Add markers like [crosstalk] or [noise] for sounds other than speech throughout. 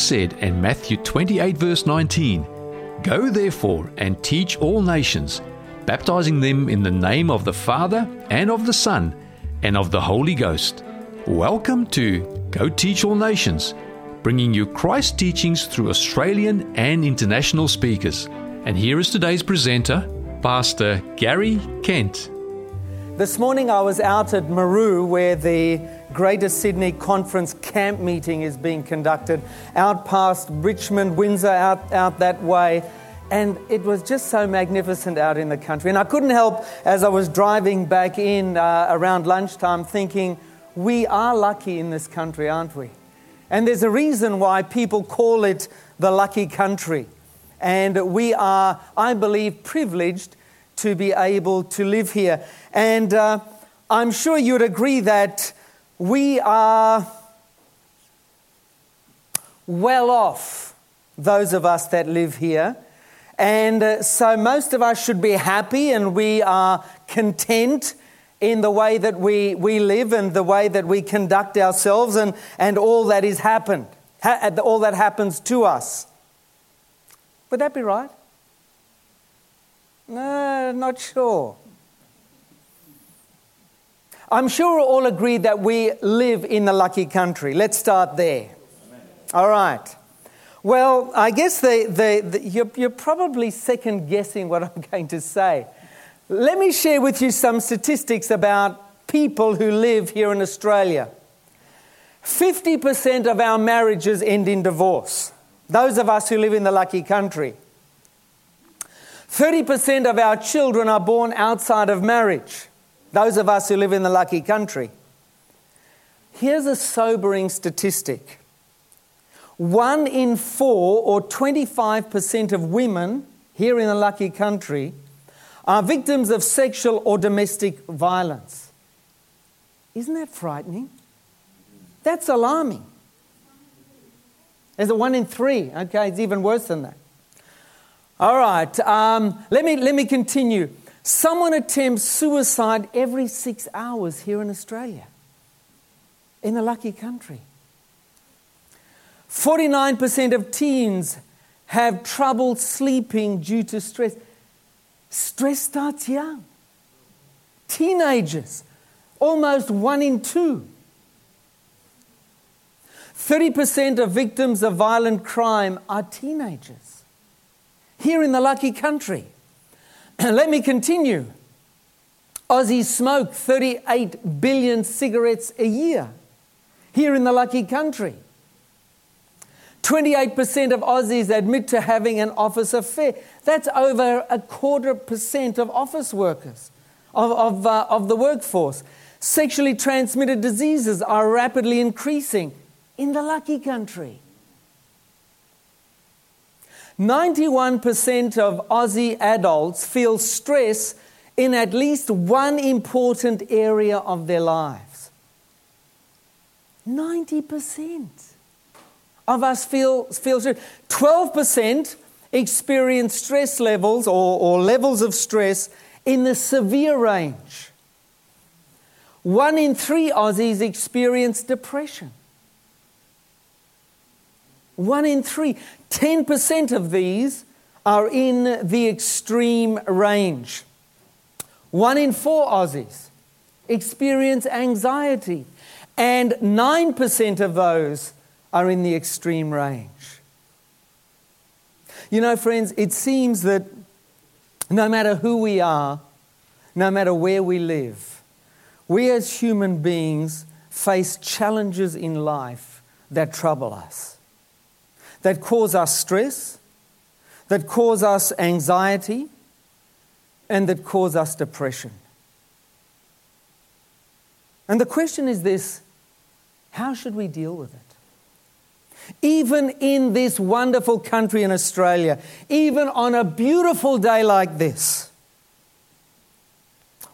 Jesus said in Matthew 28, verse 19, Go therefore and teach all nations, baptizing them in the name of the Father and of the Son and of the Holy Ghost. Welcome to Go Teach All Nations, bringing you Christ teachings through Australian and international speakers. And here is today's presenter, Pastor Gary Kent. This morning I was out at Maru where the Greater Sydney Conference camp meeting is being conducted, out past Richmond, Windsor, out, out that way. And it was just so magnificent out in the country. And I couldn't help, as I was driving back in uh, around lunchtime, thinking, we are lucky in this country, aren't we? And there's a reason why people call it the lucky country. And we are, I believe, privileged to be able to live here. And uh, I'm sure you'd agree that we are well off, those of us that live here. And uh, so most of us should be happy and we are content in the way that we, we live and the way that we conduct ourselves and, and all that is happened, ha- all that happens to us. Would that be right? No, not sure. I'm sure we all agree that we live in the lucky country. Let's start there. All right. Well, I guess you're, you're probably second guessing what [laughs] I'm going to say. Let me share with you some statistics about people who live here in Australia. 50% of our marriages end in divorce, those of us who live in the lucky country. 30% of our children are born outside of marriage, those of us who live in the lucky country. Here's a sobering statistic one in four, or 25% of women here in the lucky country, are victims of sexual or domestic violence. Isn't that frightening? That's alarming. There's a one in three. Okay, it's even worse than that. All right, um, let, me, let me continue. Someone attempts suicide every six hours here in Australia, in the lucky country. 49% of teens have trouble sleeping due to stress. Stress starts young. Teenagers, almost one in two. 30% of victims of violent crime are teenagers. Here in the lucky country. [clears throat] Let me continue. Aussies smoke 38 billion cigarettes a year. Here in the lucky country. 28% of Aussies admit to having an office affair. That's over a quarter percent of office workers, of, of, uh, of the workforce. Sexually transmitted diseases are rapidly increasing in the lucky country. 91% of Aussie adults feel stress in at least one important area of their lives. 90% of us feel, feel stress. 12% experience stress levels or, or levels of stress in the severe range. One in three Aussies experience depression. One in three. 10% of these are in the extreme range. One in four Aussies experience anxiety, and 9% of those are in the extreme range. You know, friends, it seems that no matter who we are, no matter where we live, we as human beings face challenges in life that trouble us, that cause us stress, that cause us anxiety, and that cause us depression. And the question is this how should we deal with it? Even in this wonderful country in Australia, even on a beautiful day like this,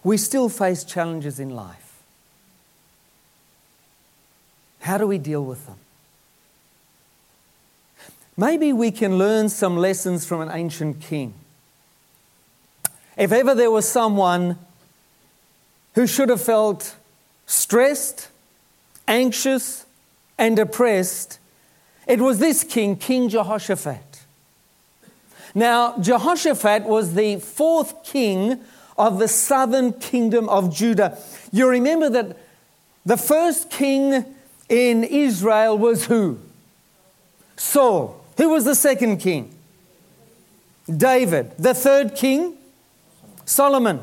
we still face challenges in life. How do we deal with them? Maybe we can learn some lessons from an ancient king. If ever there was someone who should have felt stressed, anxious, and depressed, It was this king, King Jehoshaphat. Now, Jehoshaphat was the fourth king of the southern kingdom of Judah. You remember that the first king in Israel was who? Saul. Who was the second king? David. The third king? Solomon.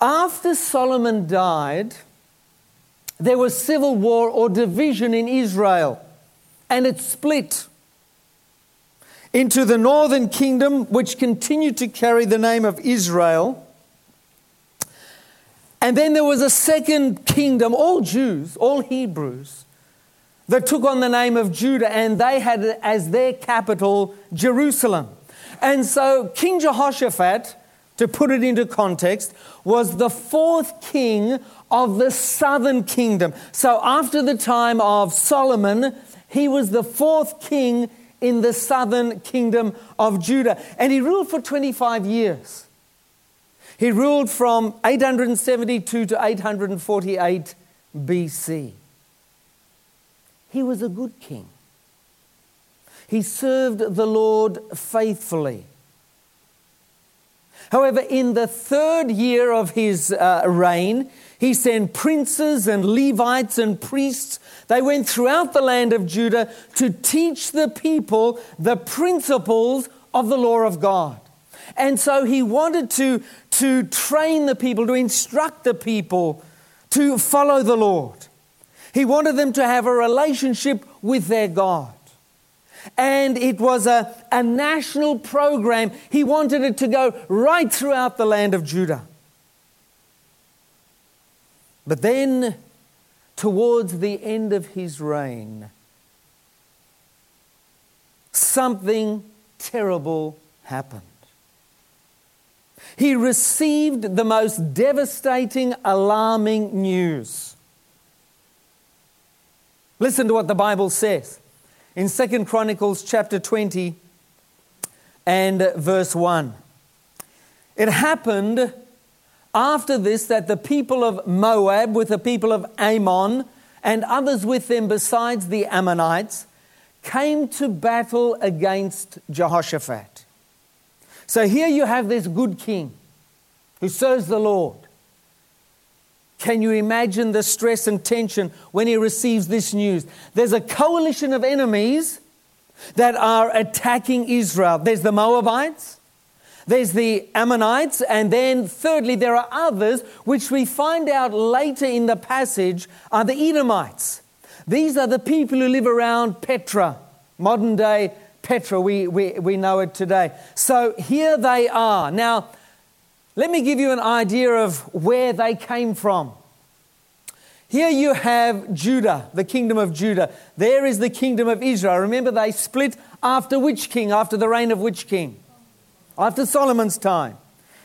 After Solomon died, there was civil war or division in Israel, and it split into the northern kingdom, which continued to carry the name of Israel. And then there was a second kingdom, all Jews, all Hebrews, that took on the name of Judah, and they had as their capital Jerusalem. And so King Jehoshaphat, to put it into context, was the fourth king of the southern kingdom. So after the time of Solomon, he was the fourth king in the southern kingdom of Judah. And he ruled for 25 years. He ruled from 872 to 848 BC. He was a good king. He served the Lord faithfully. However, in the third year of his uh, reign, he sent princes and Levites and priests. They went throughout the land of Judah to teach the people the principles of the law of God. And so he wanted to, to train the people, to instruct the people to follow the Lord. He wanted them to have a relationship with their God. And it was a, a national program. He wanted it to go right throughout the land of Judah. But then, towards the end of his reign, something terrible happened. He received the most devastating, alarming news. Listen to what the Bible says in Second Chronicles chapter 20 and verse 1. It happened after this that the people of Moab, with the people of Ammon, and others with them besides the Ammonites, came to battle against Jehoshaphat. So here you have this good king who serves the Lord. Can you imagine the stress and tension when he receives this news? There's a coalition of enemies that are attacking Israel. There's the Moabites, there's the Ammonites, and then thirdly, there are others which we find out later in the passage are the Edomites. These are the people who live around Petra, modern day Petra, we, we, we know it today. So here they are. Now, let me give you an idea of where they came from. Here you have Judah, the kingdom of Judah. There is the kingdom of Israel. Remember, they split after which king? After the reign of which king? After Solomon's time.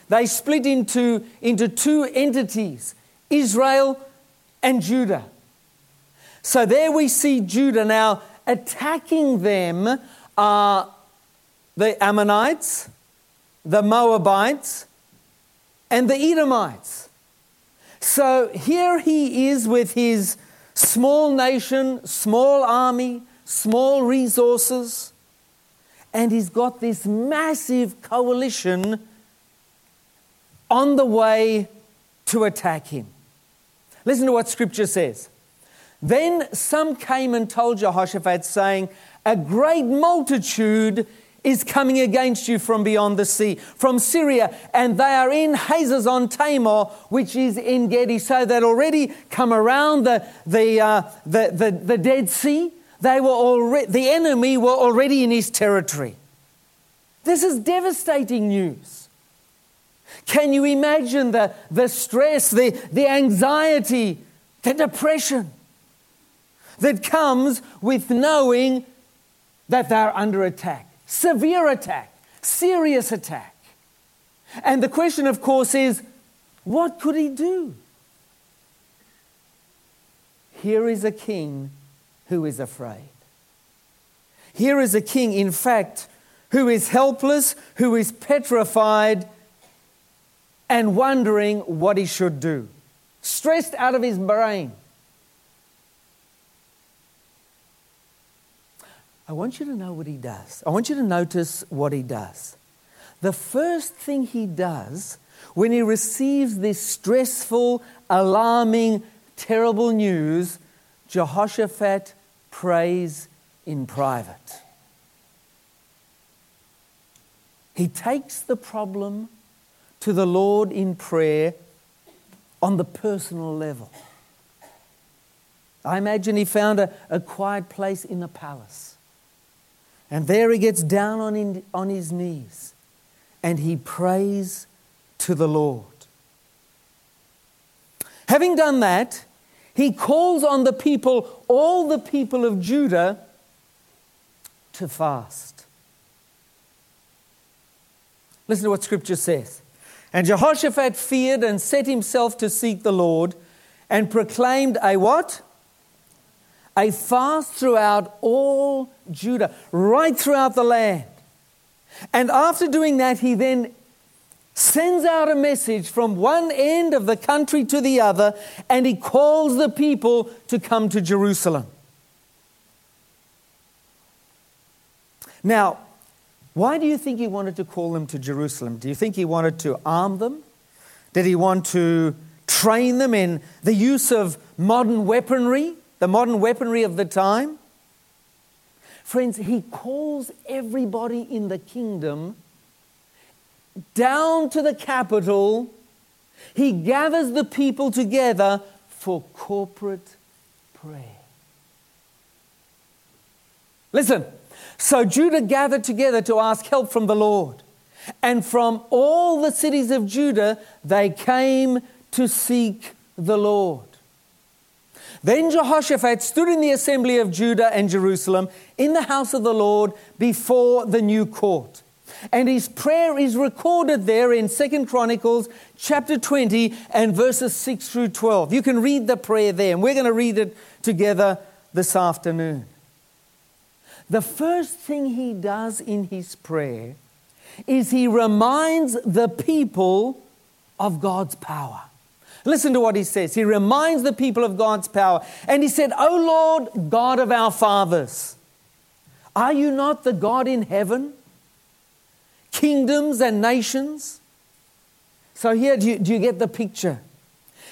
They split into, into two entities Israel and Judah. So there we see Judah now attacking them are the Ammonites, the Moabites, and the Edomites. So here he is with his small nation, small army, small resources and he's got this massive coalition on the way to attack him. Listen to what scripture says. Then some came and told Jehoshaphat, saying, A great multitude is coming against you from beyond the sea, from Syria, and they are in Hazazon Tamar, which is En Gedi. So they'd already come around the, the, uh, the, the, the Dead Sea they were already, the enemy were already in his territory. This is devastating news. Can you imagine the, the stress, the, the anxiety, the depression that comes with knowing that they're under attack? Severe attack, serious attack. And the question, of course, is what could he do? Here is a king who is afraid. Here is a king, in fact, who is helpless, who is petrified, and wondering what he should do, stressed out of his brain. I want you to know what he does. I want you to notice what he does. The first thing he does when he receives this stressful, alarming, terrible news, Jehoshaphat prays in private. He takes the problem to the Lord in prayer on the personal level. I imagine he found a, a quiet place in the palace. And there he gets down on, in, on his knees and he prays to the Lord. Having done that, he calls on the people, all the people of Judah, to fast. Listen to what scripture says. And Jehoshaphat feared and set himself to seek the Lord and proclaimed a what? A fast throughout all Judah, right throughout the land. And after doing that, he then sends out a message from one end of the country to the other, and he calls the people to come to Jerusalem. Now, why do you think he wanted to call them to Jerusalem? Do you think he wanted to arm them? Did he want to train them in the use of modern weaponry, the modern weaponry of the time? Friends, he calls everybody in the kingdom down to the capital. He gathers the people together for corporate prayer. Listen, so Judah gathered together to ask help from the Lord. And from all the cities of Judah, they came to seek the Lord. Then Jehoshaphat stood in the assembly of Judah and Jerusalem in the house of the Lord before the new court. And his prayer is recorded there in Second Chronicles chapter 20 and verses 6 through 12. You can read the prayer there, and we're going to read it together this afternoon. The first thing he does in his prayer is he reminds the people of God's power. Listen to what he says. He reminds the people of God's power. And he said, O Lord, God of our fathers, are you not the God in heaven? Kingdoms and nations? So, here, do you, do you get the picture?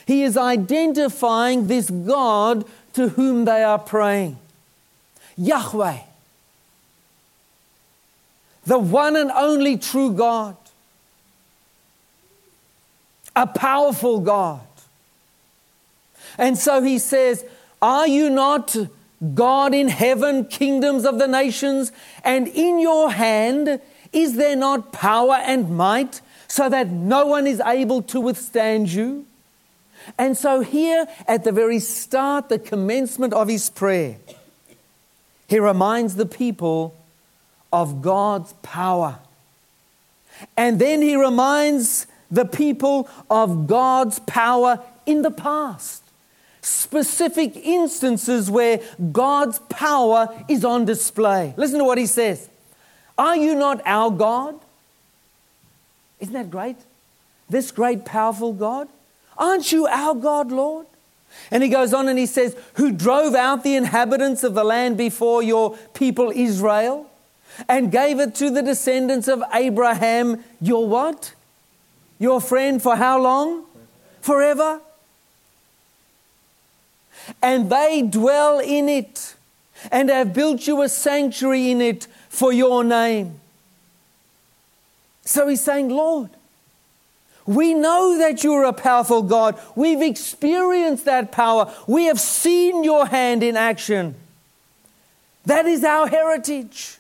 He is identifying this God to whom they are praying Yahweh, the one and only true God a powerful God. And so he says, Are you not God in heaven, kingdoms of the nations? And in your hand is there not power and might so that no one is able to withstand you? And so, here at the very start, the commencement of his prayer, he reminds the people of God's power. And then he reminds the people of God's power in the past. Specific instances where God's power is on display. Listen to what he says Are you not our God? Isn't that great? This great, powerful God? Aren't you our God, Lord? And he goes on and he says, Who drove out the inhabitants of the land before your people Israel and gave it to the descendants of Abraham, your what? Your friend for how long? Forever. And they dwell in it and have built you a sanctuary in it for your name. So he's saying, Lord, we know that you're a powerful God. We've experienced that power. We have seen your hand in action. That is our heritage.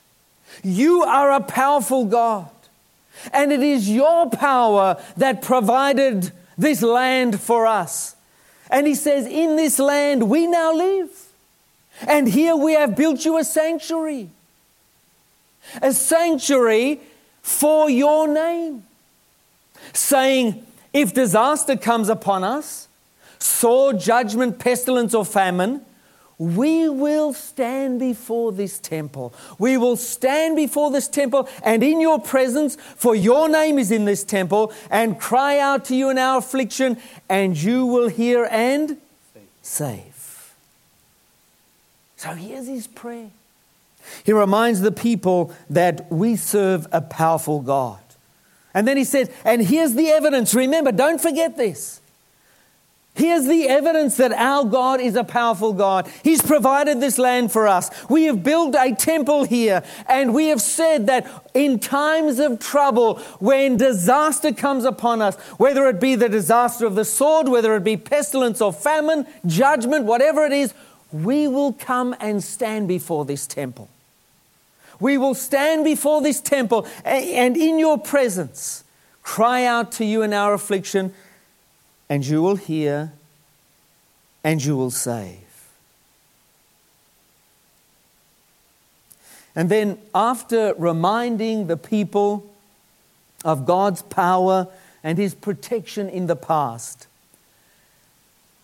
You are a powerful God. And it is your power that provided this land for us. And he says, In this land we now live. And here we have built you a sanctuary. A sanctuary for your name. Saying, if disaster comes upon us, sword, judgment, pestilence, or famine, we will stand before this temple. We will stand before this temple and in your presence, for your name is in this temple, and cry out to you in our affliction, and you will hear and save. So here's his prayer. He reminds the people that we serve a powerful God. And then he said, and here's the evidence. Remember, don't forget this. Here's the evidence that our God is a powerful God. He's provided this land for us. We have built a temple here, and we have said that in times of trouble, when disaster comes upon us, whether it be the disaster of the sword, whether it be pestilence or famine, judgment, whatever it is, we will come and stand before this temple. We will stand before this temple and in your presence cry out to you in our affliction and you will hear and you will save. And then, after reminding the people of God's power and his protection in the past,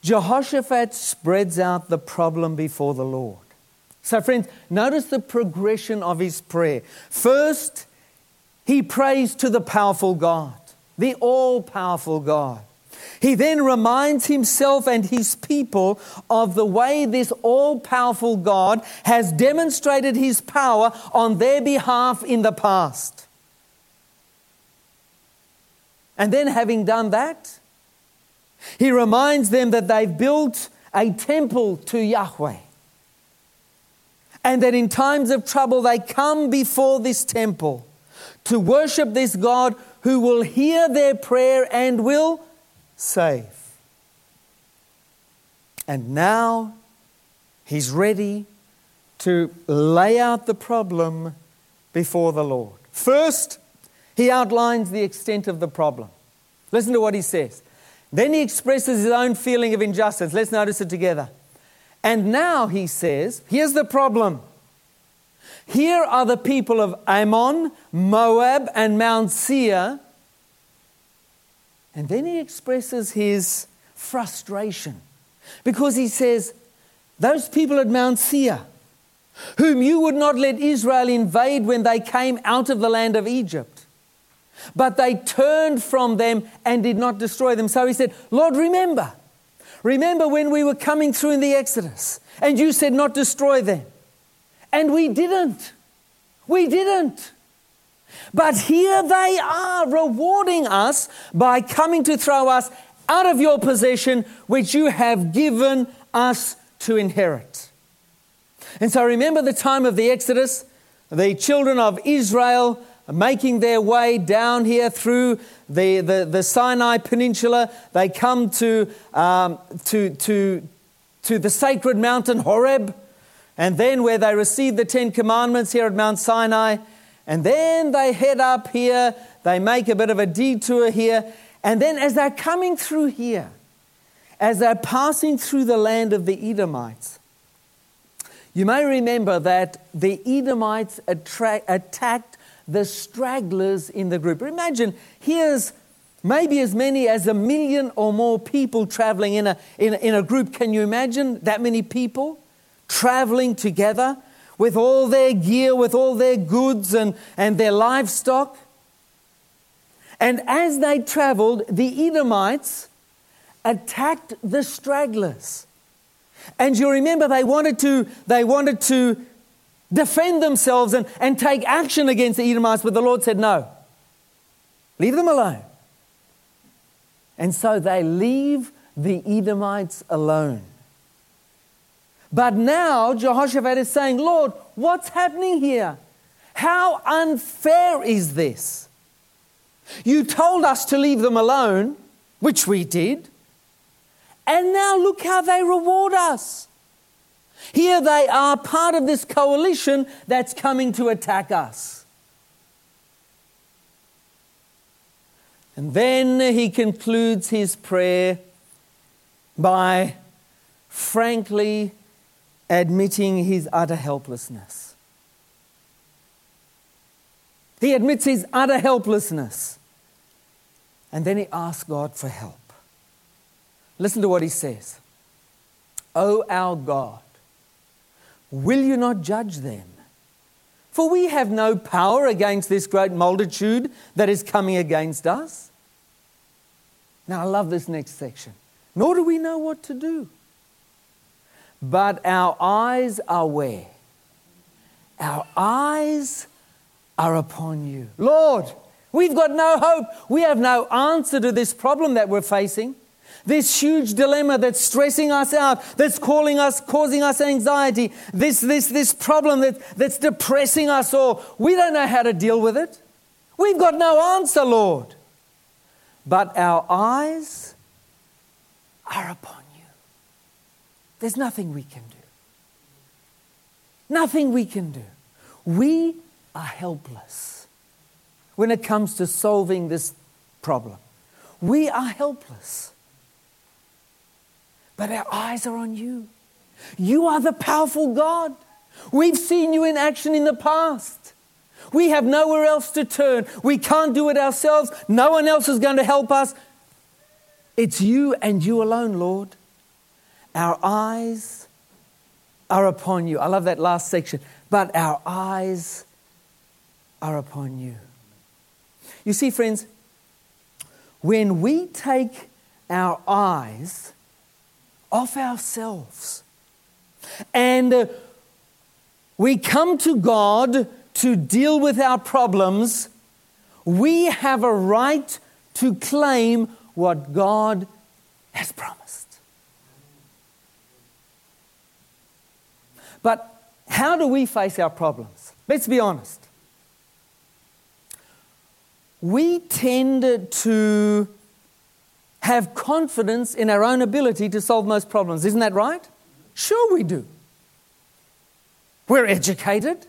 Jehoshaphat spreads out the problem before the Lord. So, friends, notice the progression of his prayer. First, he prays to the powerful God, the all powerful God. He then reminds himself and his people of the way this all powerful God has demonstrated his power on their behalf in the past. And then, having done that, he reminds them that they've built a temple to Yahweh. And that in times of trouble, they come before this temple to worship this God who will hear their prayer and will save. And now he's ready to lay out the problem before the Lord. First, he outlines the extent of the problem. Listen to what he says. Then he expresses his own feeling of injustice. Let's notice it together. And now he says, here's the problem. Here are the people of Ammon, Moab, and Mount Seir and then he expresses his frustration because he says, Those people at Mount Seir, whom you would not let Israel invade when they came out of the land of Egypt, but they turned from them and did not destroy them. So he said, Lord, remember. Remember when we were coming through in the Exodus and you said not destroy them. And we didn't. We didn't. But here they are rewarding us by coming to throw us out of your possession, which you have given us to inherit. And so remember the time of the Exodus, the children of Israel making their way down here through the, the, the Sinai Peninsula. They come to, um, to, to, to the sacred mountain Horeb, and then where they receive the Ten Commandments here at Mount Sinai. And then they head up here, they make a bit of a detour here. And then as they're coming through here, as they're passing through the land of the Edomites, you may remember that the Edomites attacked the stragglers in the group. Imagine here's maybe as many as a million or more people traveling in a, in in a group. Can you imagine that many people traveling together? with all their gear, with all their goods and, and their livestock. And as they traveled, the Edomites attacked the stragglers. And you remember they wanted to, they wanted to defend themselves and, and take action against the Edomites, but the Lord said, No, leave them alone. And so they leave the Edomites alone. But now Jehoshaphat is saying, Lord, what's happening here? How unfair is this? You told us to leave them alone, which we did, and now look how they reward us. Here they are part of this coalition that's coming to attack us. And then he concludes his prayer by frankly admitting his utter helplessness. He admits his utter helplessness. And then he asks God for help. Listen to what he says O our God, will you not judge them? For we have no power against this great multitude that is coming against us. Now, I love this next section. Nor do we know what to do. But our eyes are where? our eyes are upon you. Lord, we've got no hope. We have no answer to this problem that we're facing. This huge dilemma that's stressing us out, that's calling us, causing us anxiety, this, this, this problem that, that's depressing us all. We don't know how to deal with it. We've got no answer, Lord. But our eyes are upon you. There's nothing we can do. Nothing we can do. We are helpless when it comes to solving this problem. We are helpless. But our eyes are on you. You are the powerful God. We've seen you in action in the past. We have nowhere else to turn. We can't do it ourselves. No one else is going to help us. It's you and you alone, Lord. Our eyes are upon you. I love that last section. But our eyes are upon you. You see, friends, when we take our eyes off ourselves and uh, we come to God to deal with our problems, we have a right to claim what God has promised. But how do we face our problems? Let's be honest. We tend to have confidence in our own ability to solve most problems. Isn't that right? Sure, we do. We're educated.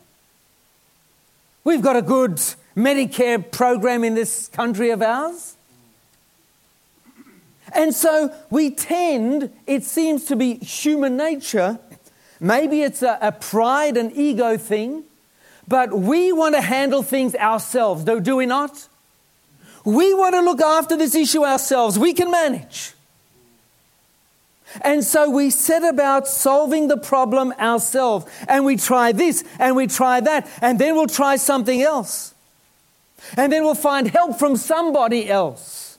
We've got a good Medicare program in this country of ours. And so we tend, it seems to be human nature, maybe it's a, a pride and ego thing, but we want to handle things ourselves, do, do we not? We want to look after this issue ourselves. We can manage. And so we set about solving the problem ourselves. And we try this and we try that. And then we'll try something else. And then we'll find help from somebody else.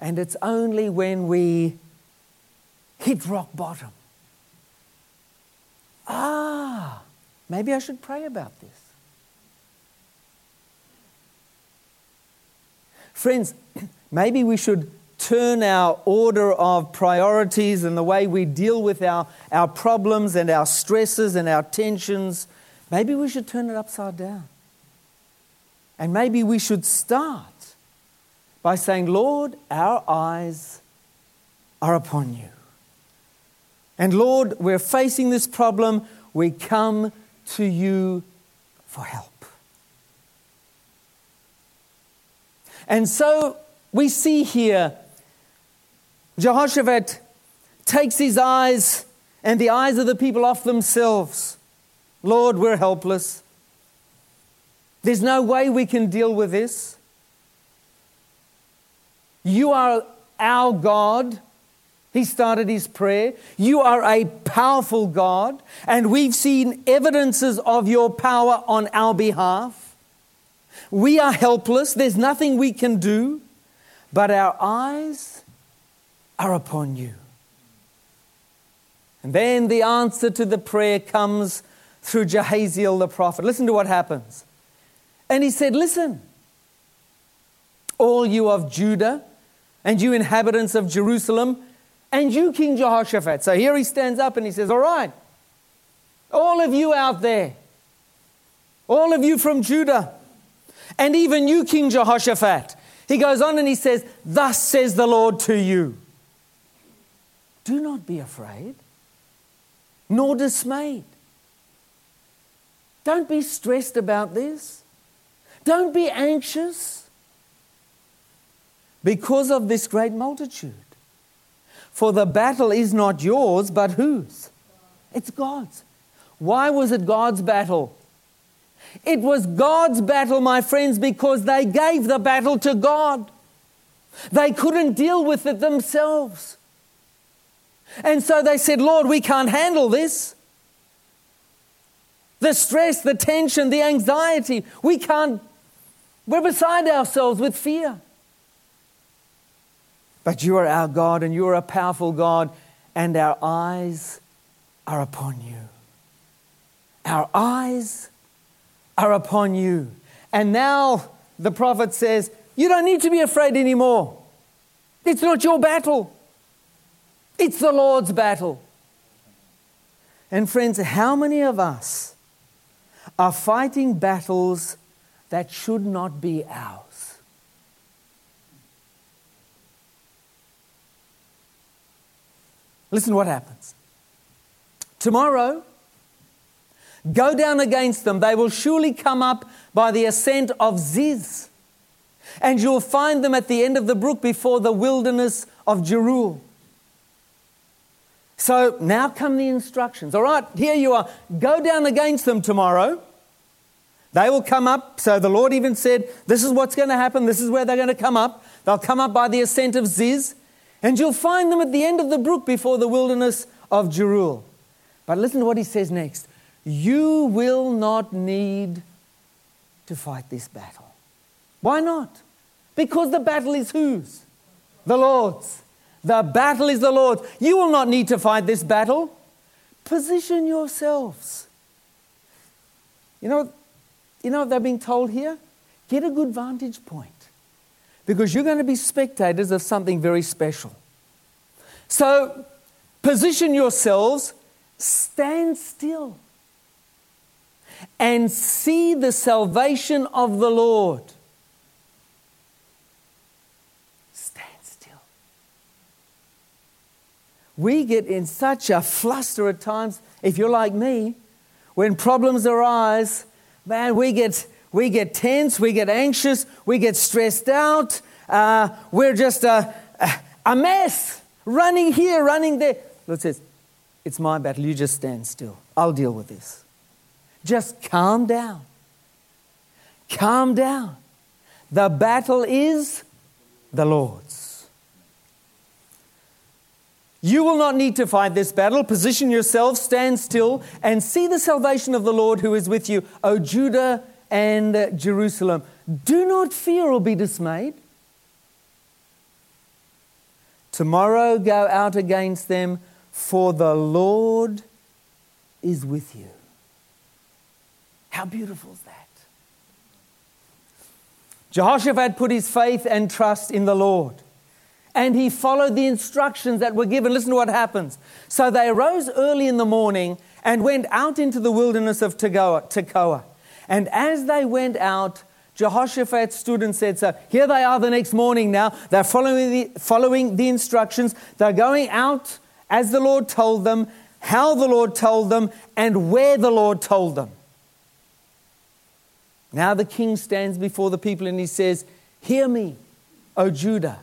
And it's only when we hit rock bottom. Ah, maybe I should pray about this. Friends, maybe we should turn our order of priorities and the way we deal with our, our problems and our stresses and our tensions, maybe we should turn it upside down. And maybe we should start by saying, Lord, our eyes are upon you. And Lord, we're facing this problem. We come to you for help. And so we see here Jehoshaphat takes his eyes and the eyes of the people off themselves. Lord, we're helpless. There's no way we can deal with this. You are our God. He started his prayer. You are a powerful God, and we've seen evidences of your power on our behalf. We are helpless. There's nothing we can do, but our eyes are upon you. And then the answer to the prayer comes through Jahaziel the prophet. Listen to what happens. And he said, Listen, all you of Judah and you inhabitants of Jerusalem, and you, King Jehoshaphat. So here he stands up and he says, All right, all of you out there, all of you from Judah, and even you, King Jehoshaphat. He goes on and he says, Thus says the Lord to you. Do not be afraid, nor dismayed. Don't be stressed about this. Don't be anxious because of this great multitude. For the battle is not yours, but whose? It's God's. Why was it God's battle? It was God's battle, my friends, because they gave the battle to God. They couldn't deal with it themselves. And so they said, Lord, we can't handle this. The stress, the tension, the anxiety, we can't, we're beside ourselves with fear. But you are our God and you are a powerful God, and our eyes are upon you. Our eyes are upon you. And now the prophet says, You don't need to be afraid anymore. It's not your battle, it's the Lord's battle. And friends, how many of us are fighting battles that should not be ours? Listen what happens. Tomorrow, go down against them. They will surely come up by the ascent of Ziz. And you'll find them at the end of the brook before the wilderness of Jeruel. So now come the instructions. All right, here you are. Go down against them tomorrow. They will come up. So the Lord even said, This is what's going to happen. This is where they're going to come up. They'll come up by the ascent of Ziz. And you'll find them at the end of the brook before the wilderness of Jeruel. But listen to what he says next. You will not need to fight this battle. Why not? Because the battle is whose? The Lord's. The battle is the Lord's. You will not need to fight this battle. Position yourselves. You know, you know what they're being told here? Get a good vantage point because you're going to be spectators of something very special. So, position yourselves, stand still, and see the salvation of the Lord. Stand still. We get in such a fluster at times. If you're like me, when problems arise, man, we get, we get tense, we get anxious, we get stressed out. Uh, we're just a, a mess, running here, running there. Lord says, It's my battle. You just stand still. I'll deal with this. Just calm down. Calm down. The battle is the Lord's. You will not need to fight this battle. Position yourself, stand still, and see the salvation of the Lord who is with you, O Judah and Jerusalem. Do not fear or be dismayed. Tomorrow go out against them, for the Lord is with you. How beautiful is that? Jehoshaphat put his faith and trust in the Lord and he followed the instructions that were given. Listen to what happens. So they arose early in the morning and went out into the wilderness of Tekoa. And as they went out, Jehoshaphat stood and said, So here they are the next morning now. They're following the, following the instructions. They're going out as the Lord told them, how the Lord told them, and where the Lord told them. Now the king stands before the people and he says, Hear me, O Judah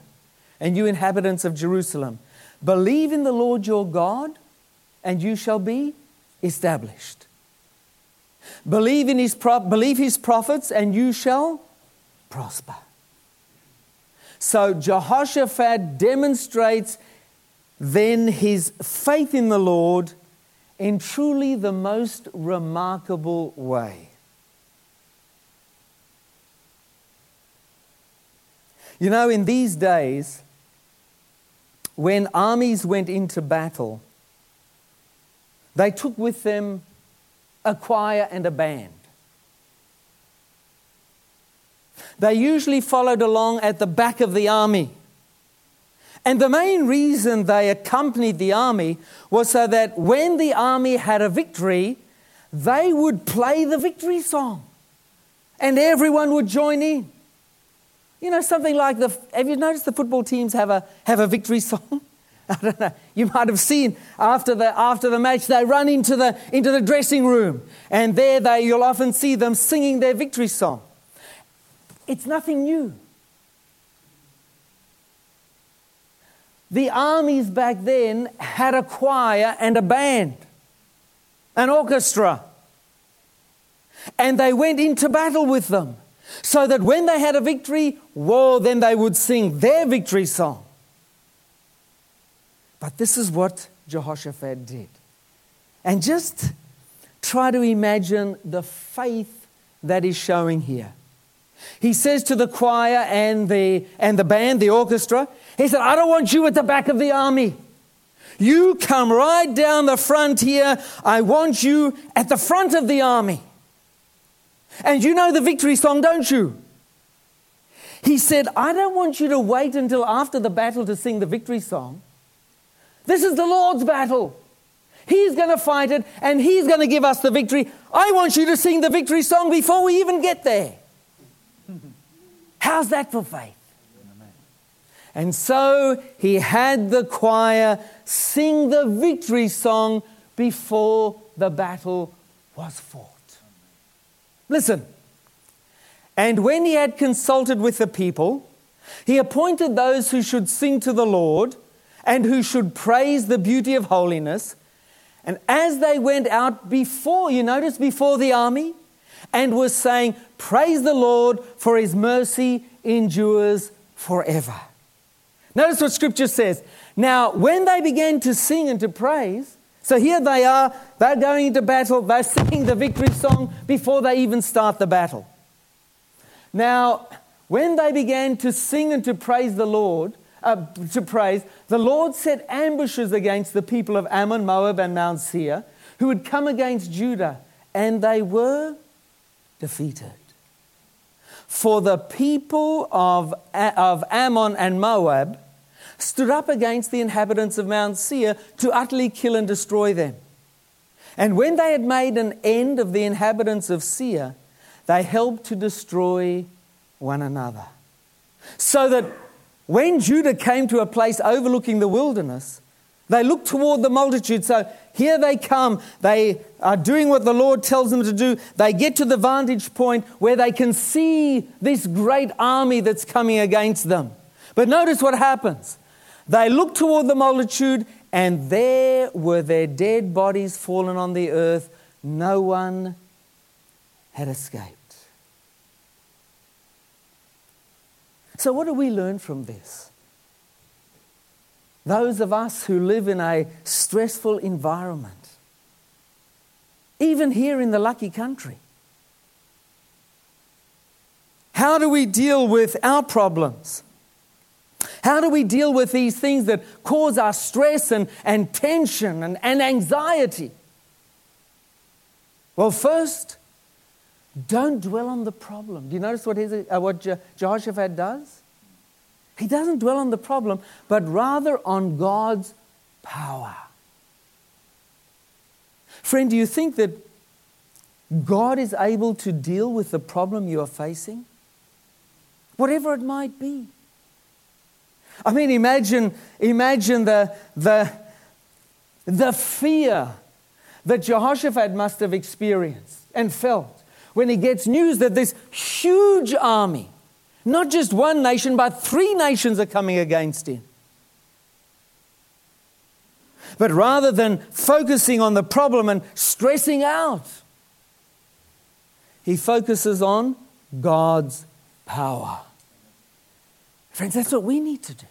and you inhabitants of Jerusalem. Believe in the Lord your God, and you shall be established. Believe in his, pro- believe his prophets, and you shall prosper. So Jehoshaphat demonstrates then his faith in the Lord in truly the most remarkable way. You know, in these days, when armies went into battle, they took with them a choir and a band. They usually followed along at the back of the army. And the main reason they accompanied the army was so that when the army had a victory, they would play the victory song and everyone would join in. You know, something like the. Have you noticed the football teams have a, have a victory song? [laughs] I don't know. You might have seen after the, after the match, they run into the, into the dressing room, and there they, you'll often see them singing their victory song. It's nothing new. The armies back then had a choir and a band, an orchestra, and they went into battle with them so that when they had a victory, whoa, then they would sing their victory song. But this is what Jehoshaphat did. And just try to imagine the faith that is showing here. He says to the choir and the, and the band, the orchestra, he said, I don't want you at the back of the army. You come right down the front here. I want you at the front of the army. And you know the victory song, don't you? He said, I don't want you to wait until after the battle to sing the victory song. This is the Lord's battle. He's going to fight it and He's going to give us the victory. I want you to sing the victory song before we even get there. How's that for faith? And so he had the choir sing the victory song before the battle was fought. Listen. And when he had consulted with the people, he appointed those who should sing to the Lord and who should praise the beauty of holiness. And as they went out before, you notice before the army, and was saying, Praise the Lord, for his mercy endures forever. Notice what scripture says. Now, when they began to sing and to praise, so here they are, they're going into battle, they're singing the victory song before they even start the battle. Now, when they began to sing and to praise the Lord, uh, to praise, the Lord set ambushes against the people of Ammon, Moab, and Mount Seir, who had come against Judah, and they were defeated. For the people of, of Ammon and Moab stood up against the inhabitants of Mount Seir to utterly kill and destroy them. And when they had made an end of the inhabitants of Seir, they helped to destroy one another. So that when Judah came to a place overlooking the wilderness, they looked toward the multitude. So here they come. They are doing what the Lord tells them to do. They get to the vantage point where they can see this great army that's coming against them. But notice what happens. They looked toward the multitude, and there were their dead bodies fallen on the earth. No one had escaped. So, what do we learn from this? Those of us who live in a stressful environment, even here in the lucky country, how do we deal with our problems? How do we deal with these things that cause us stress and, and tension and, and anxiety? Well, first, don't dwell on the problem. Do you notice what, his, uh, what Je- Jehoshaphat does? He doesn't dwell on the problem, but rather on God's power. Friend, do you think that God is able to deal with the problem you are facing? Whatever it might be. I mean, imagine, imagine the, the, the fear that Jehoshaphat must have experienced and felt when he gets news that this huge army, not just one nation, but three nations are coming against him. But rather than focusing on the problem and stressing out, he focuses on God's power. Friends, that's what we need to do.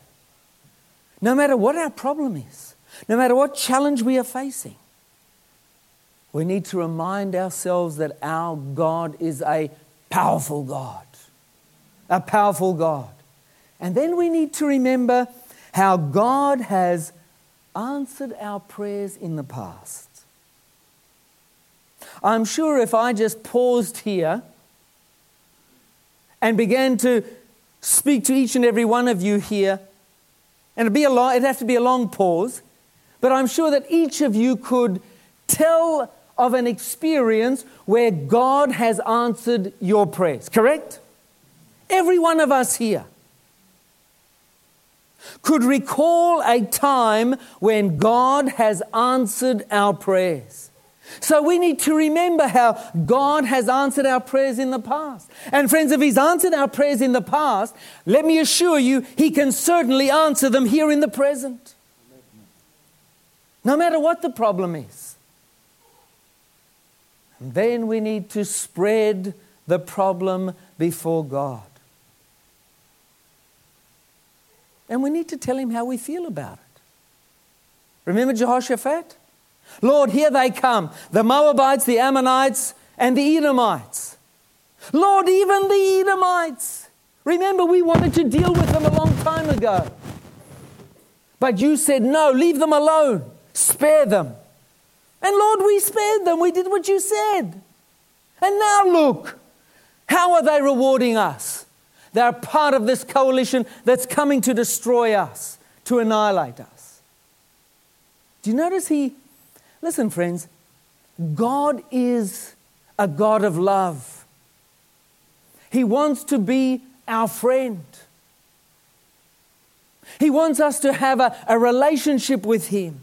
No matter what our problem is, no matter what challenge we are facing, we need to remind ourselves that our God is a powerful God. A powerful God. And then we need to remember how God has answered our prayers in the past. I'm sure if I just paused here and began to speak to each and every one of you here, and it'd, be a long, it'd have to be a long pause, but I'm sure that each of you could tell of an experience where God has answered your prayers, correct? Every one of us here could recall a time when God has answered our prayers. So we need to remember how God has answered our prayers in the past. And friends, if He's answered our prayers in the past, let me assure you, He can certainly answer them here in the present. No matter what the problem is. And then we need to spread the problem before God. And we need to tell Him how we feel about it. Remember Jehoshaphat? Lord, here they come the Moabites, the Ammonites, and the Edomites. Lord, even the Edomites. Remember, we wanted to deal with them a long time ago. But you said, No, leave them alone, spare them. And Lord, we spared them. We did what you said. And now look, how are they rewarding us? They're part of this coalition that's coming to destroy us, to annihilate us. Do you notice he, listen, friends, God is a God of love. He wants to be our friend. He wants us to have a, a relationship with Him.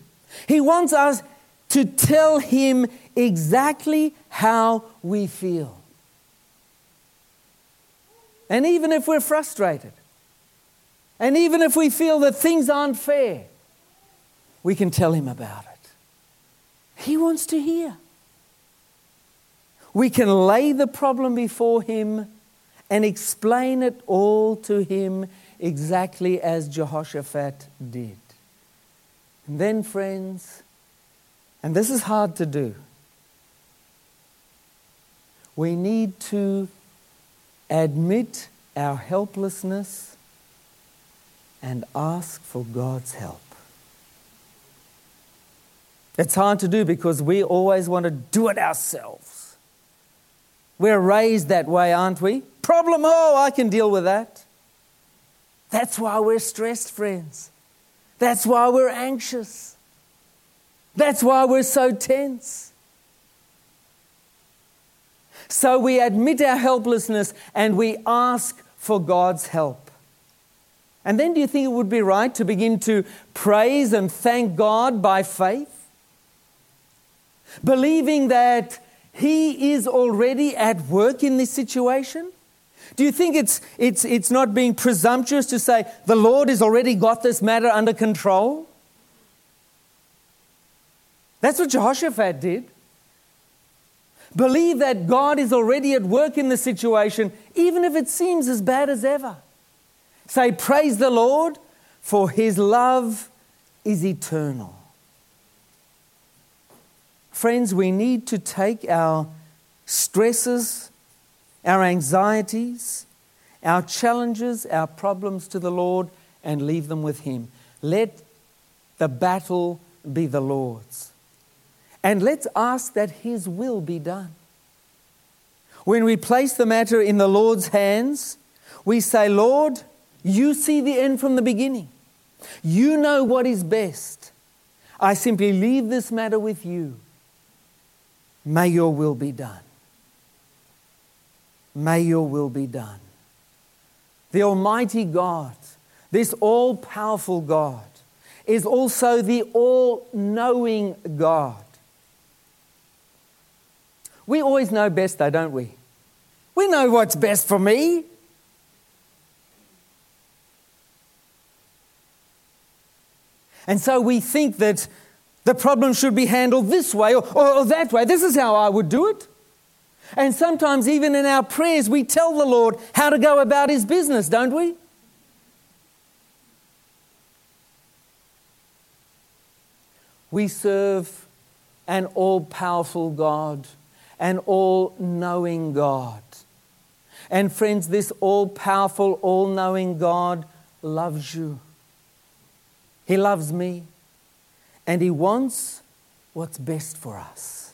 He wants us to tell Him exactly how we feel. And even if we're frustrated, and even if we feel that things aren't fair, we can tell Him about it. He wants to hear. We can lay the problem before Him and explain it all to Him exactly as Jehoshaphat did. And then, friends, and this is hard to do, we need to admit our helplessness and ask for God's help. It's hard to do because we always want to do it ourselves. We're raised that way, aren't we? Problem, oh, I can deal with that. That's why we're stressed, friends. That's why we're anxious. That's why we're so tense. So we admit our helplessness and we ask for God's help. And then do you think it would be right to begin to praise and thank God by faith? Believing that He is already at work in this situation? Do you think it's, it's, it's not being presumptuous to say the Lord has already got this matter under control? That's what Jehoshaphat did. Believe that God is already at work in the situation, even if it seems as bad as ever. Say, Praise the Lord, for his love is eternal. Friends, we need to take our stresses our anxieties, our challenges, our problems to the Lord and leave them with Him. Let the battle be the Lord's. And let's ask that His will be done. When we place the matter in the Lord's hands, we say, Lord, you see the end from the beginning. You know what is best. I simply leave this matter with you. May your will be done. May your will be done. The Almighty God, this all powerful God, is also the all knowing God. We always know best, though, don't we? We know what's best for me. And so we think that the problem should be handled this way or, or, or that way. This is how I would do it. And sometimes, even in our prayers, we tell the Lord how to go about His business, don't we? We serve an all powerful God, an all knowing God. And, friends, this all powerful, all knowing God loves you. He loves me. And He wants what's best for us.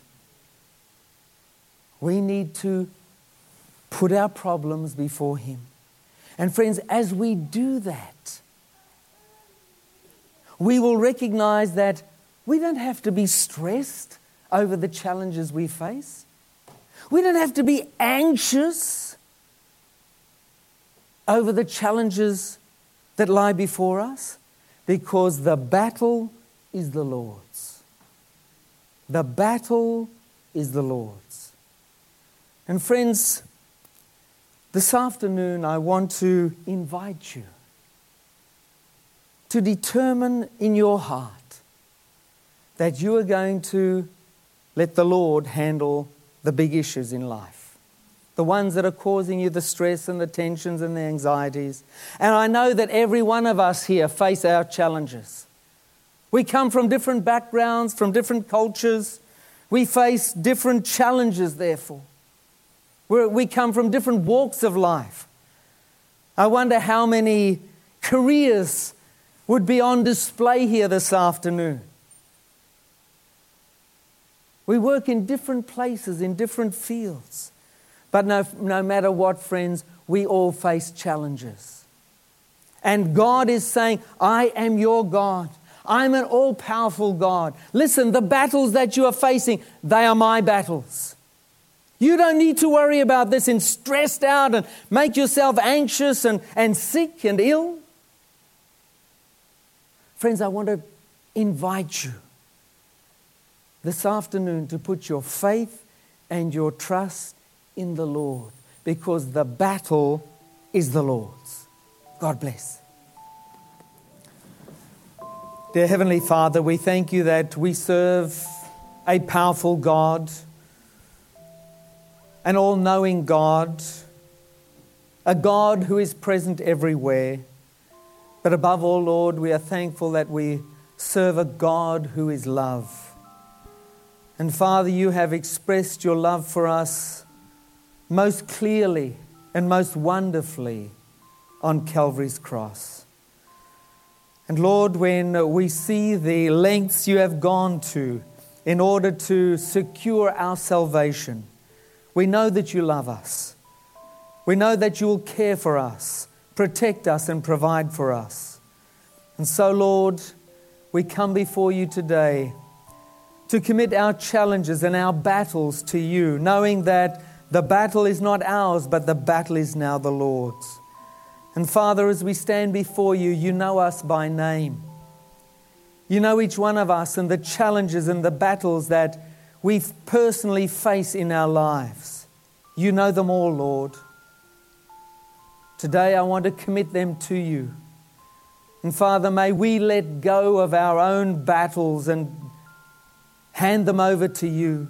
We need to put our problems before Him. And friends, as we do that, we will recognize that we don't have to be stressed over the challenges we face. We don't have to be anxious over the challenges that lie before us because the battle is the Lord's. The battle is the Lord's. And friends, this afternoon I want to invite you to determine in your heart that you are going to let the Lord handle the big issues in life, the ones that are causing you the stress and the tensions and the anxieties. And I know that every one of us here face our challenges. We come from different backgrounds, from different cultures. We face different challenges, therefore. We're, we come from different walks of life. I wonder how many careers would be on display here this afternoon. We work in different places, in different fields. But no, no matter what, friends, we all face challenges. And God is saying, I am your God. I'm an all powerful God. Listen, the battles that you are facing, they are my battles. You don't need to worry about this and stressed out and make yourself anxious and, and sick and ill. Friends, I want to invite you this afternoon to put your faith and your trust in the Lord because the battle is the Lord's. God bless. Dear Heavenly Father, we thank you that we serve a powerful God, an all knowing God, a God who is present everywhere. But above all, Lord, we are thankful that we serve a God who is love. And Father, you have expressed your love for us most clearly and most wonderfully on Calvary's cross. And Lord, when we see the lengths you have gone to in order to secure our salvation, we know that you love us. We know that you will care for us, protect us, and provide for us. And so, Lord, we come before you today to commit our challenges and our battles to you, knowing that the battle is not ours, but the battle is now the Lord's. And Father, as we stand before you, you know us by name. You know each one of us and the challenges and the battles that we personally face in our lives. You know them all, Lord. Today I want to commit them to you. And Father, may we let go of our own battles and hand them over to you.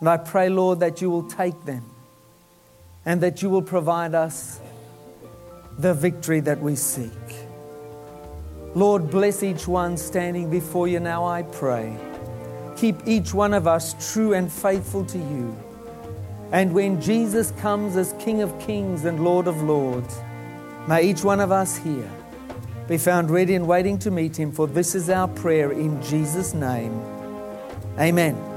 And I pray, Lord, that you will take them and that you will provide us the victory that we seek. Lord, bless each one standing before you now, I pray. Keep each one of us true and faithful to you. And when Jesus comes as King of kings and Lord of lords, may each one of us here be found ready and waiting to meet him, for this is our prayer in Jesus' name. Amen.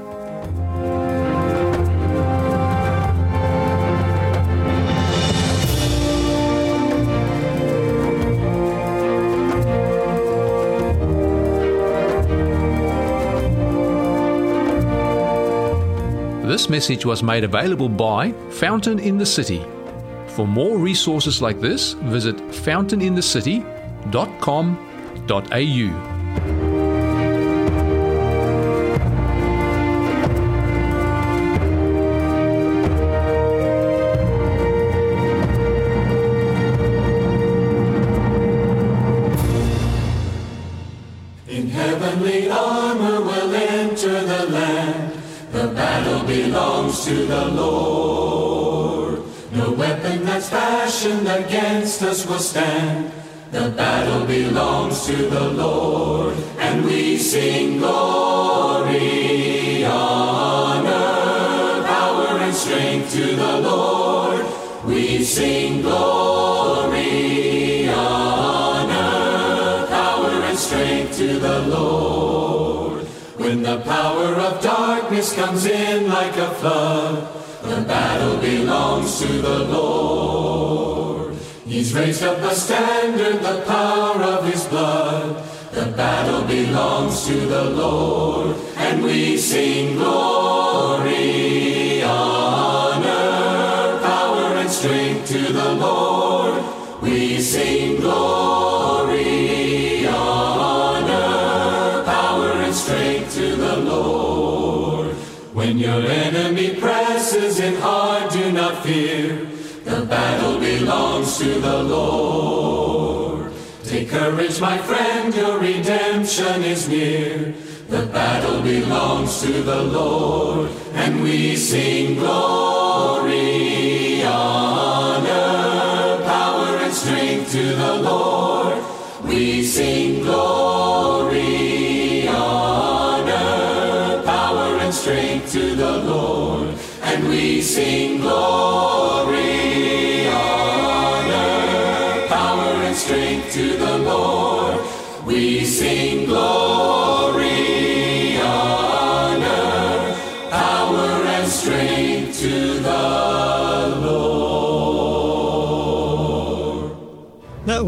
This message was made available by Fountain in the City. For more resources like this, visit fountaininthecity.com.au. belongs to the Lord, and we sing glory, honor, power, and strength to the Lord. We sing glory, honor, power, and strength to the Lord. When the power of darkness comes in like a flood, the battle belongs to the Lord. He's raised up a standard, the power of his blood. The battle belongs to the Lord, and we sing glory, honor, power, and strength to the Lord. We sing glory, honor, power, and strength to the Lord. When your enemy presses in hard, do not fear. The battle belongs to the Lord. Take courage, my friend, your redemption is near. The battle belongs to the Lord, and we sing glory, honor, power, and strength to the Lord. We sing glory, honor, power, and strength to the Lord, and we sing glory,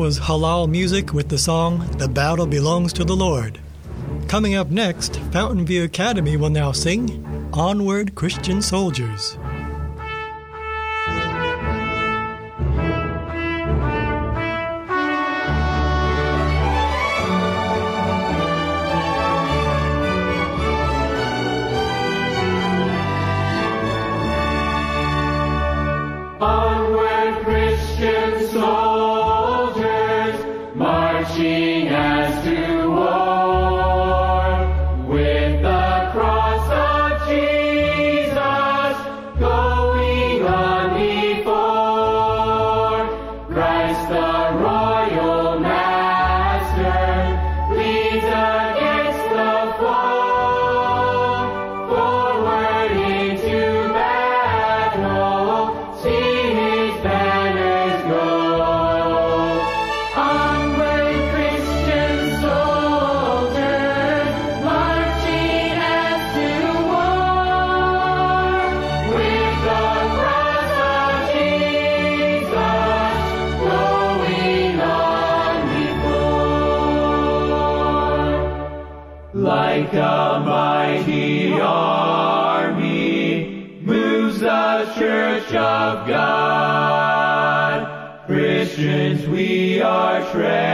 was Halal Music with the song The Battle Belongs to the Lord. Coming up next, Fountain View Academy will now sing Onward Christian Soldiers. We are treading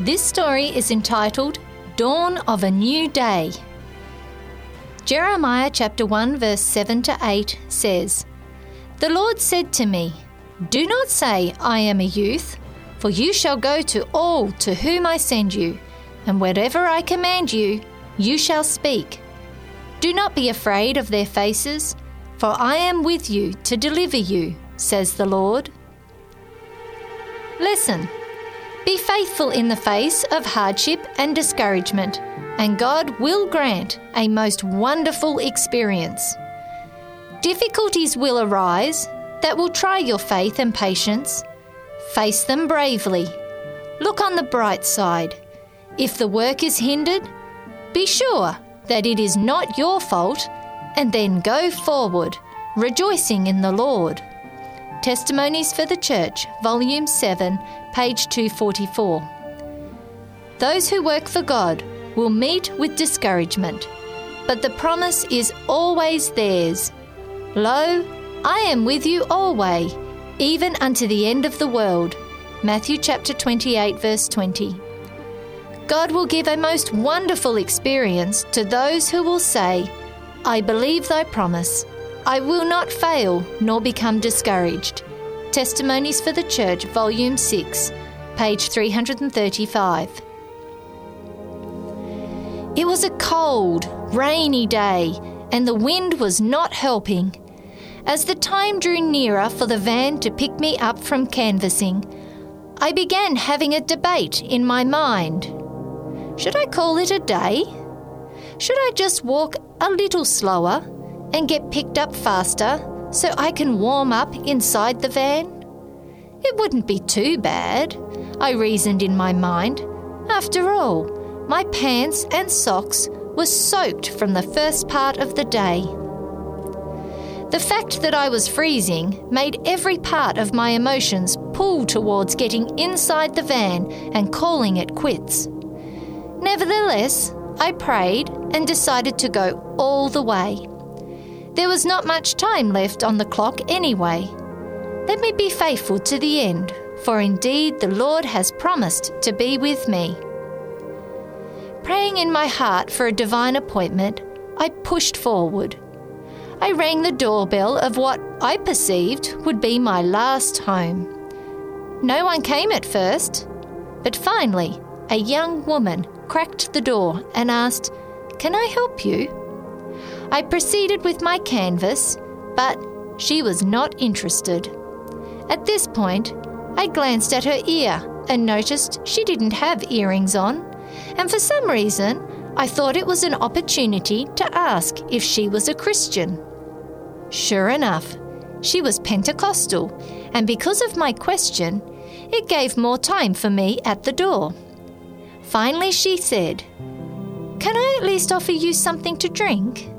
This story is entitled Dawn of a New Day. Jeremiah chapter 1 verse 7 to 8 says, The Lord said to me, Do not say, I am a youth, for you shall go to all to whom I send you, and whatever I command you, you shall speak. Do not be afraid of their faces, for I am with you to deliver you, says the Lord. Listen. Be faithful in the face of hardship and discouragement, and God will grant a most wonderful experience. Difficulties will arise, that will try your faith and patience. Face them bravely. Look on the bright side. If the work is hindered, be sure that it is not your fault, and then go forward, rejoicing in the Lord. Testimonies for the Church, Volume 7, page 244. Those who work for God will meet with discouragement, but the promise is always theirs. Lo, I am with you always, even unto the end of the world. Matthew chapter 28, verse 20. God will give a most wonderful experience to those who will say, I believe thy promise. I will not fail nor become discouraged. Testimonies for the Church, Volume 6, page 335. It was a cold, rainy day, and the wind was not helping. As the time drew nearer for the van to pick me up from canvassing, I began having a debate in my mind. Should I call it a day? Should I just walk a little slower and get picked up faster so I can warm up inside the van? It wouldn't be too bad, I reasoned in my mind. After all, my pants and socks were soaked from the first part of the day. The fact that I was freezing made every part of my emotions pull towards getting inside the van and calling it quits. Nevertheless, I prayed and decided to go all the way. There was not much time left on the clock anyway. Let me be faithful to the end, for indeed the Lord has promised to be with me. Praying in my heart for a divine appointment, I pushed forward. I rang the doorbell of what I perceived would be my last home. No one came at first, but finally, a young woman cracked the door and asked, Can I help you? I proceeded with my canvas, but she was not interested. At this point, I glanced at her ear and noticed she didn't have earrings on, and for some reason, I thought it was an opportunity to ask if she was a Christian. Sure enough, she was Pentecostal, and because of my question, it gave more time for me at the door. Finally, she said, Can I at least offer you something to drink?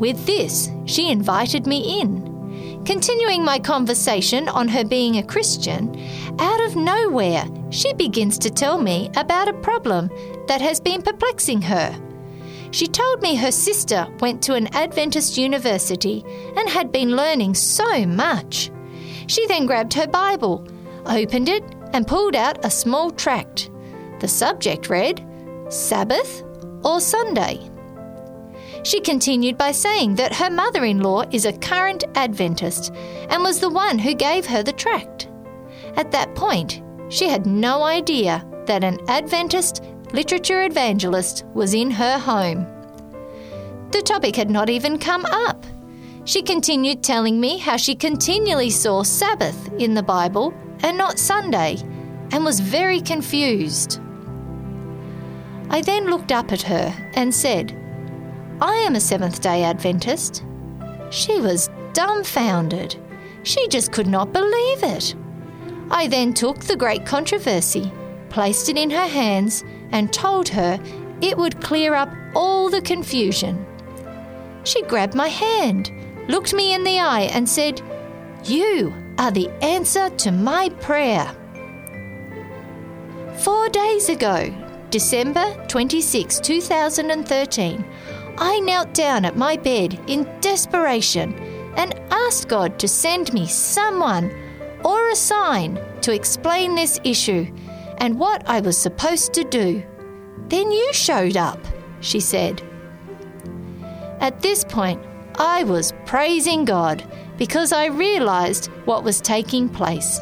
With this, she invited me in. Continuing my conversation on her being a Christian, out of nowhere, she begins to tell me about a problem that has been perplexing her. She told me her sister went to an Adventist university and had been learning so much. She then grabbed her Bible, opened it, and pulled out a small tract. The subject read Sabbath or Sunday. She continued by saying that her mother in law is a current Adventist and was the one who gave her the tract. At that point, she had no idea that an Adventist literature evangelist was in her home. The topic had not even come up. She continued telling me how she continually saw Sabbath in the Bible and not Sunday, and was very confused. I then looked up at her and said, I am a Seventh day Adventist. She was dumbfounded. She just could not believe it. I then took the great controversy, placed it in her hands, and told her it would clear up all the confusion. She grabbed my hand, looked me in the eye, and said, You are the answer to my prayer. Four days ago, December 26, 2013, I knelt down at my bed in desperation and asked God to send me someone or a sign to explain this issue and what I was supposed to do. Then you showed up, she said. At this point, I was praising God because I realised what was taking place.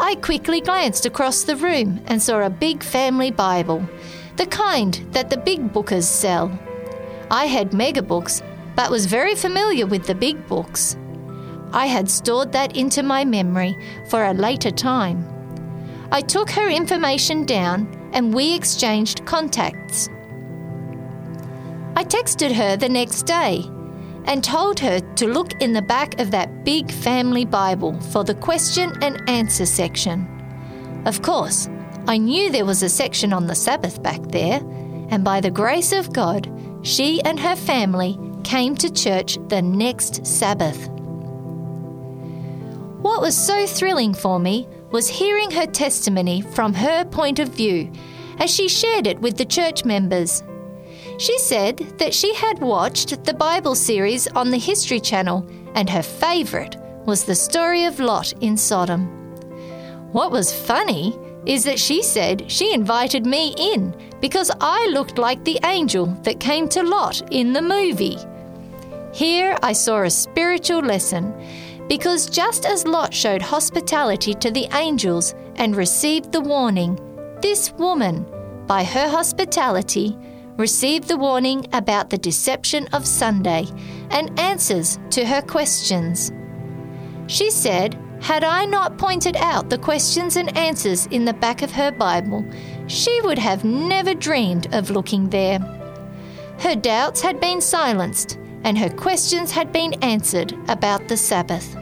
I quickly glanced across the room and saw a big family Bible, the kind that the big bookers sell. I had magabooks, but was very familiar with the big books. I had stored that into my memory for a later time. I took her information down and we exchanged contacts. I texted her the next day and told her to look in the back of that big family Bible for the question and answer section. Of course, I knew there was a section on the Sabbath back there, and by the grace of God, she and her family came to church the next Sabbath. What was so thrilling for me was hearing her testimony from her point of view as she shared it with the church members. She said that she had watched the Bible series on the History Channel and her favourite was the story of Lot in Sodom. What was funny is that she said she invited me in because I looked like the angel that came to Lot in the movie. Here I saw a spiritual lesson because just as Lot showed hospitality to the angels and received the warning, this woman, by her hospitality, received the warning about the deception of Sunday and answers to her questions. She said, Had I not pointed out the questions and answers in the back of her Bible, she would have never dreamed of looking there. Her doubts had been silenced and her questions had been answered about the Sabbath.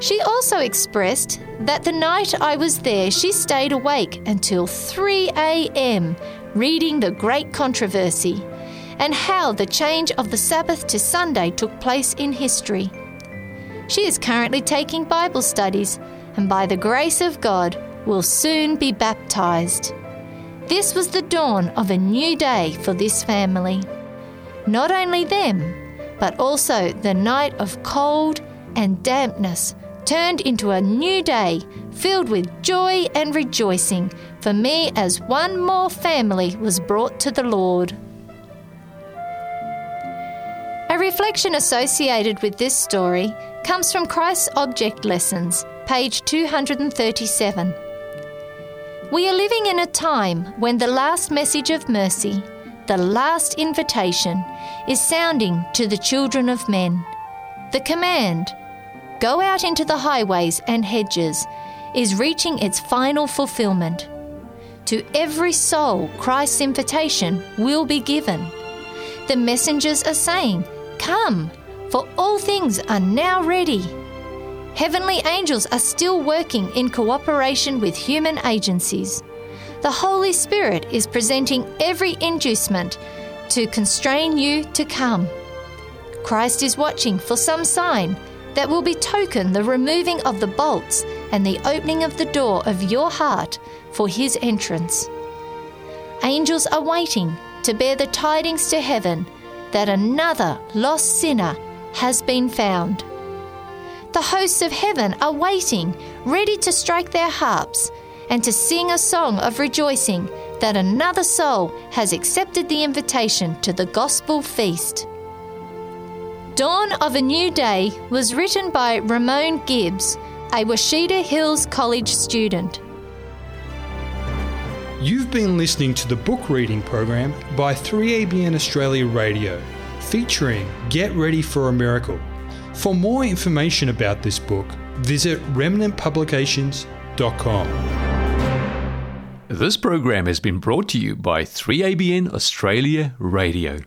She also expressed that the night I was there, she stayed awake until 3 a.m. reading the Great Controversy and how the change of the Sabbath to Sunday took place in history. She is currently taking Bible studies and, by the grace of God, will soon be baptized. This was the dawn of a new day for this family. Not only them, but also the night of cold and dampness turned into a new day filled with joy and rejoicing for me as one more family was brought to the Lord. A reflection associated with this story comes from Christ's Object Lessons, page 237. We are living in a time when the last message of mercy, the last invitation, is sounding to the children of men. The command, Go out into the highways and hedges is reaching its final fulfillment. To every soul, Christ's invitation will be given. The messengers are saying, Come, for all things are now ready. Heavenly angels are still working in cooperation with human agencies. The Holy Spirit is presenting every inducement to constrain you to come. Christ is watching for some sign that will betoken the removing of the bolts and the opening of the door of your heart for his entrance. Angels are waiting to bear the tidings to heaven that another lost sinner has been found. The hosts of heaven are waiting, ready to strike their harps and to sing a song of rejoicing that another soul has accepted the invitation to the gospel feast. Dawn of a New Day was written by Ramon Gibbs, a Ouachita Hills College student. You've been listening to the book reading program by 3ABN Australia Radio, featuring Get Ready for a Miracle. For more information about this book, visit remnantpublications.com. This program has been brought to you by 3ABN Australia Radio.